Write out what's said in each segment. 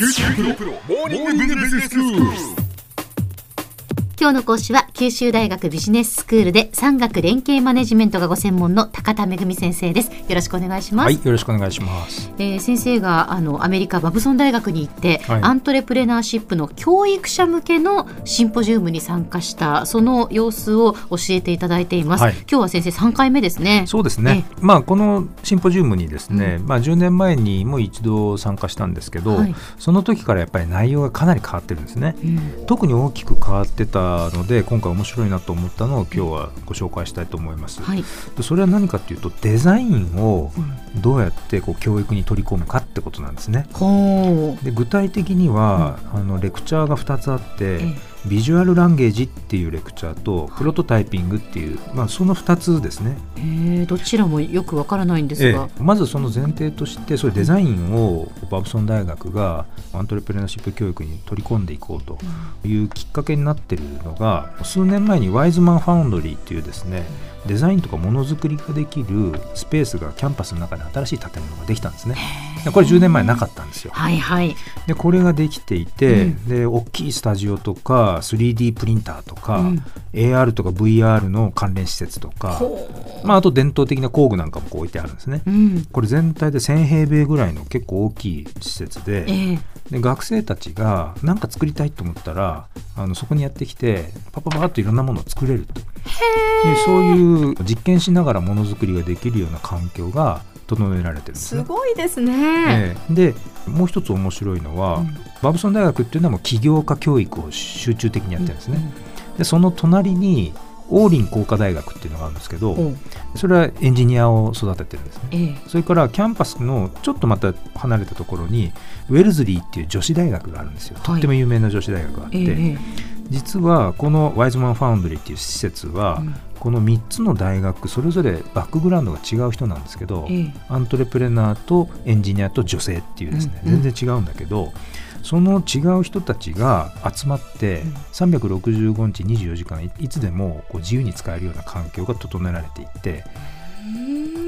큐티 프로 모닝 비즈니스 스쿨. 今日の講師は九州大学ビジネススクールで産学連携マネジメントがご専門の高田恵先生です。よろしくお願いします。はいよろしくお願いします、えー先生があのアメリカバブソン大学に行って、はい。アントレプレナーシップの教育者向けのシンポジウムに参加したその様子を教えていただいています、はい。今日は先生3回目ですね。そうですね、まあ、このシンポジウムにですね、まあ、10年前にも一度参加したんですけど、はい。その時からやっぱり内容がかなり変わってるんですね。うん。特に大きく変わってたので今回面白いなと思ったのを今日はご紹介したいと思います。はい、でそれは何かというとデザインをどうやってこう教育に取り込むかってことなんですね。ほう。で具体的には、あのレクチャーが2つあって、ええビジュアルランゲージっていうレクチャーとプロトタイピングっていう、まあ、その2つですね。えーどちらもよくわからないんですえが、えまずその前提としてそういうデザインをバブソン大学がアントレプレナーシップ教育に取り込んでいこうというきっかけになっているのが数年前にワイズマンファウンドリーっていうですねデザインとかものづくりができるスペースがキャンパスの中に新しい建物ができたんですね。でこれ10年前なかったんですよ。はいはい。でこれができていて、うん。で大きいスタジオとか 3D プリンターとか、うん。AR とか VR の関連施設とか、まあ、あと伝統的な工具なんかもこう置いてあるんですね。うん。これ全体で1000平米ぐらいの結構大きい施設でええ。で学生たちが何か作りたいと思ったらあのそこにやってきてパパパッといろんなものを作れるとでそういう実験しながらものづくりができるような環境が整えられてるんですすね。ごいですね、ええ。でもう一つ面白いのは、うん。バブソン大学っていうのはもう起業家教育を集中的にやってるんですね。でその隣に王林工科大学っていうのがあるんですけど、う。んそれはエンジニアを育ててるんですね。ええ。それからキャンパスのちょっとまた離れたところにウェルズリーっていう女子大学があるんですよ。とっても有名な女子大学があって、ええ実はこのワイズマンファウンドリーっていう施設は、うん。この3つの大学それぞれバックグラウンドが違う人なんですけど、ええ。アントレプレナーとエンジニアと女性っていうですね、全然違うんだけどその違う人たちが集まってうん。365日24時間いいつでもこう自由に使えるような環境が整えられていて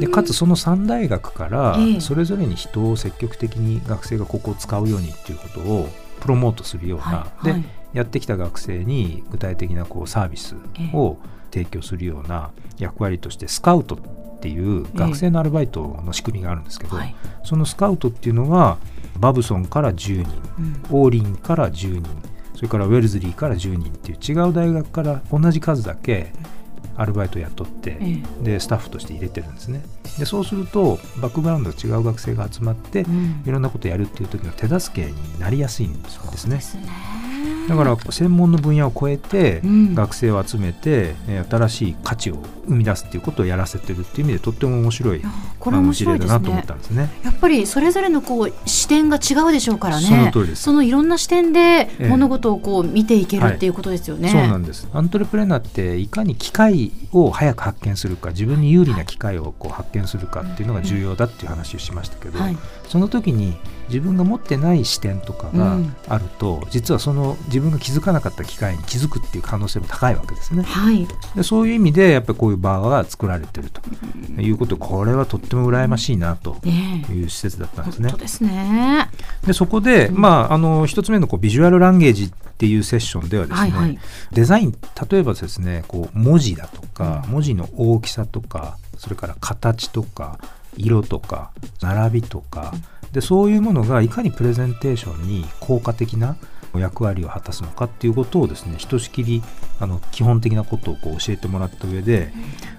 でかつその3大学からええ。それぞれに人を積極的に学生がここを使うようにっていうことをプロモートするような、はいはい。でやってきた学生に具体的なこうサービスを提供するような役割としてスカウトっていう学生のアルバイトの仕組みがあるんですけど、はい。そのスカウトっていうのはバブソンから10人うん。オーリンから10人それからウェルズリーから10人っていう違う大学から同じ数だけアルバイトを雇って、えでスタッフとして入れてるんですね。でそうするとバックグラウンドが違う学生が集まって、うん。いろんなことをやるっていう時の手助けになりやすいんですねだから専門の分野を超えてうん。学生を集めて、えー新しい価値を生み出すっていうことをやらせてるっていう意味でとっても面白いこれ面白いですあの事例だなと思ねったんですね。やっぱりそれぞれのこう視点が違うでしょうからね。そのいろんな視点でええ。物事をこう見ていけるっていうことですよね、そうなんです。アントレプレナーっていかに機会を早く発見するか自分に有利な機会をこう発見するかっていうのが重要だっていう話をしましたけど、はい。その時に自分が持ってない視点とかがうん。あると、実はその自分が気づかなかった機会に気づくっていう可能性も高いわけですね。はい。でそういう意味でやっぱりこういう場が作られてると。いうことこれはとっても羨ましいなという施設だったんですね。ですね。でそこで、うん。まあ、あの一つ目のこうビジュアルランゲージっていうセッションではですね、はいはい。デザイン例えばですねこう文字だとか、うん文字の大きさとかそれから形とか色とか並びとか、でそういうものがいかにプレゼンテーションに効果的な役割を果たすのかっていうことをですねひとしきりあの基本的なことをこう教えてもらった上で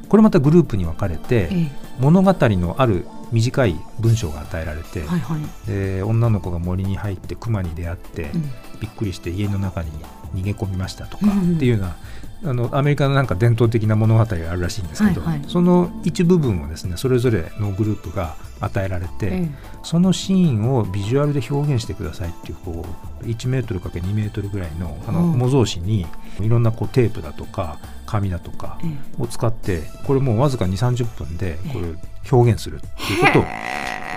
これまたグループに分かれて、え物語のある短い文章が与えられて、えはいはい、で女の子が森に入って熊に出会って、うん。びっくりして家の中に逃げ込みましたとかうん。っていうような、あのアメリカのなんか伝統的な物語があるらしいんですけど、はいはい。その一部分をですねそれぞれのグループが与えられて、えそのシーンをビジュアルで表現してくださいっていうこう1メートル ×2 メートルぐらいのあのうん。模造紙にいろんなこうテープだとか紙だとかええ。を使ってこれもうわずか2 3 0分でこれ表現するっていうことを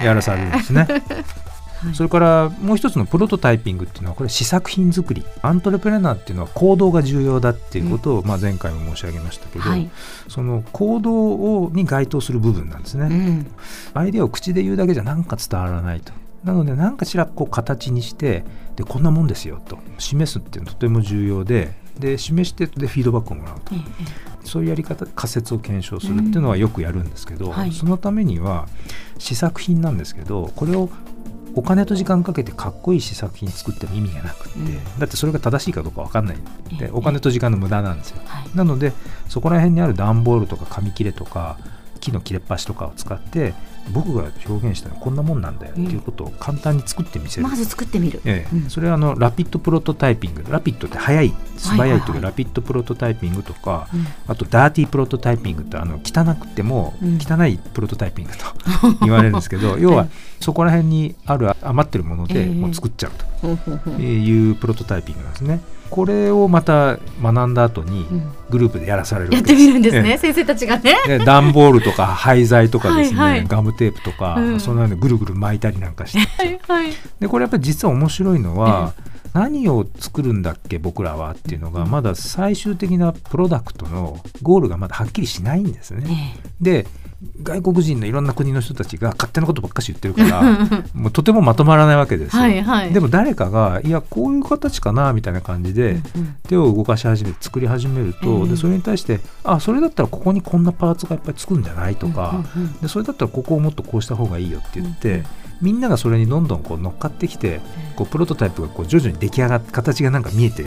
やらされるんですね。はい。それからもう一つのプロトタイピングっていうのはこれ試作品作り。アントレプレナーっていうのは行動が重要だっていうことを、まあ、前回も申し上げましたけど、はい。その行動をに該当する部分なんですね、うん。アイデアを口で言うだけじゃなんか伝わらないと。なので何かしらこう形にしてでこんなもんですよと。示すっていうのはとても重要でで示してでフィードバックをもらうと、そういうやり方仮説を検証するっていうのはよくやるんですけど、うん。はい、そのためには試作品なんですけどこれをお金と時間かけてかっこいい試作品作っても意味がなくって、うん、だってそれが正しいかどうか分かんない。でお金と時間の無駄なんですよ、はい、なのでそこら辺にある段ボールとか紙切れとか木の切れっ端とかを使って僕が表現したのはこんなもんなんだよっていうことを簡単に作ってみせる、まず作ってみる、ええ、うん、それはあのラピッドプロトタイピング。ラピッドって速い素早いというラピッドプロトタイピングとか、あとダーティープロトタイピングってあの汚くても汚いプロトタイピングと 言われるんですけど、要はそこら辺にある余ってるものでもう作っちゃうというプロトタイピングなんですね。これをまた学んだ後にグループでやらされるやってみるんですね、先生たちがね。段ボールとか廃材とかですね、はいはい、ガムテープとか、うん、そのようにぐるぐる巻いたりなんかして、はいはい、でこれやっぱり実は面白いのは、何を作るんだっけ僕らはっていうのがまだ最終的なプロダクトのゴールがまだはっきりしないんですね。で外国人のいろんな国の人たちが勝手なことばっかし言ってるから もうとてもまとまらないわけですよ、はいはい、でも誰かがいやこういう形かなみたいな感じで手を動かし始めて作り始めると、うん、でそれに対してあそれだったらここにこんなパーツがいっぱいつくんじゃないとか、でそれだったらここをもっとこうした方がいいよって言って、みんながそれにどんどんこう乗っかってきてこうプロトタイプがこう徐々に出来上がって形がなんか見えて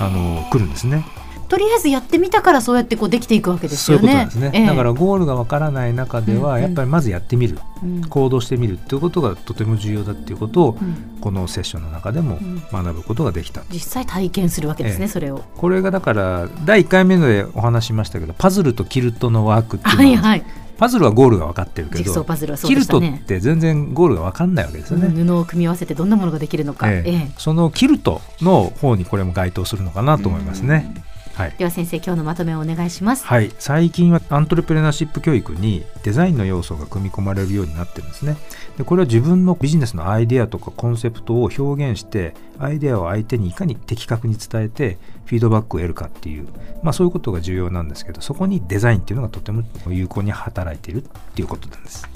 あのくるんですね。とりあえずやってみたからそうやってこうできていくわけですよね。だからゴールがわからない中ではやっぱりまずやってみる、うん。うん、行動してみるっていうことがとても重要だっていうことを、うん、このセッションの中でも学ぶことができた、実際体験するわけですね、えー、それを。これがだから第1回目でお話しましたけどパズルとキルトのワークっていうのは、はいはい。パズルはゴールが分かってるけど、ね、キルトって全然ゴールが分かんないわけですよね、うん、布を組み合わせてどんなものができるのか、ええ。え、そのキルトの方にこれも該当するのかなと思いますね。はい、では先生今日のまとめをお願いします。はい。最近はアントレプレナーシップ教育にデザインの要素が組み込まれるようになってるんですね。でこれは自分のビジネスのアイデアとかコンセプトを表現してアイデアを相手にいかに的確に伝えてフィードバックを得るかっていう、まあ、そういうことが重要なんですけどそこにデザインっていうのがとても有効に働いているっていうことなんです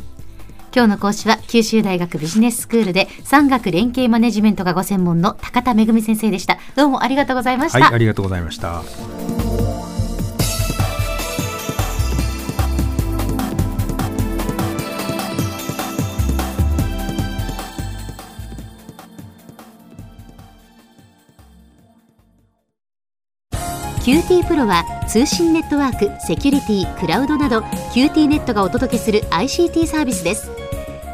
今日の講師は九州大学ビジネススクールで産学連携マネジメントがご専門の高田恵先生でした。どうもありがとうございました。はいありがとうございました。QT プロは通信ネットワーク、セキュリティ、クラウドなど QT ネットがお届けする ICT サービスです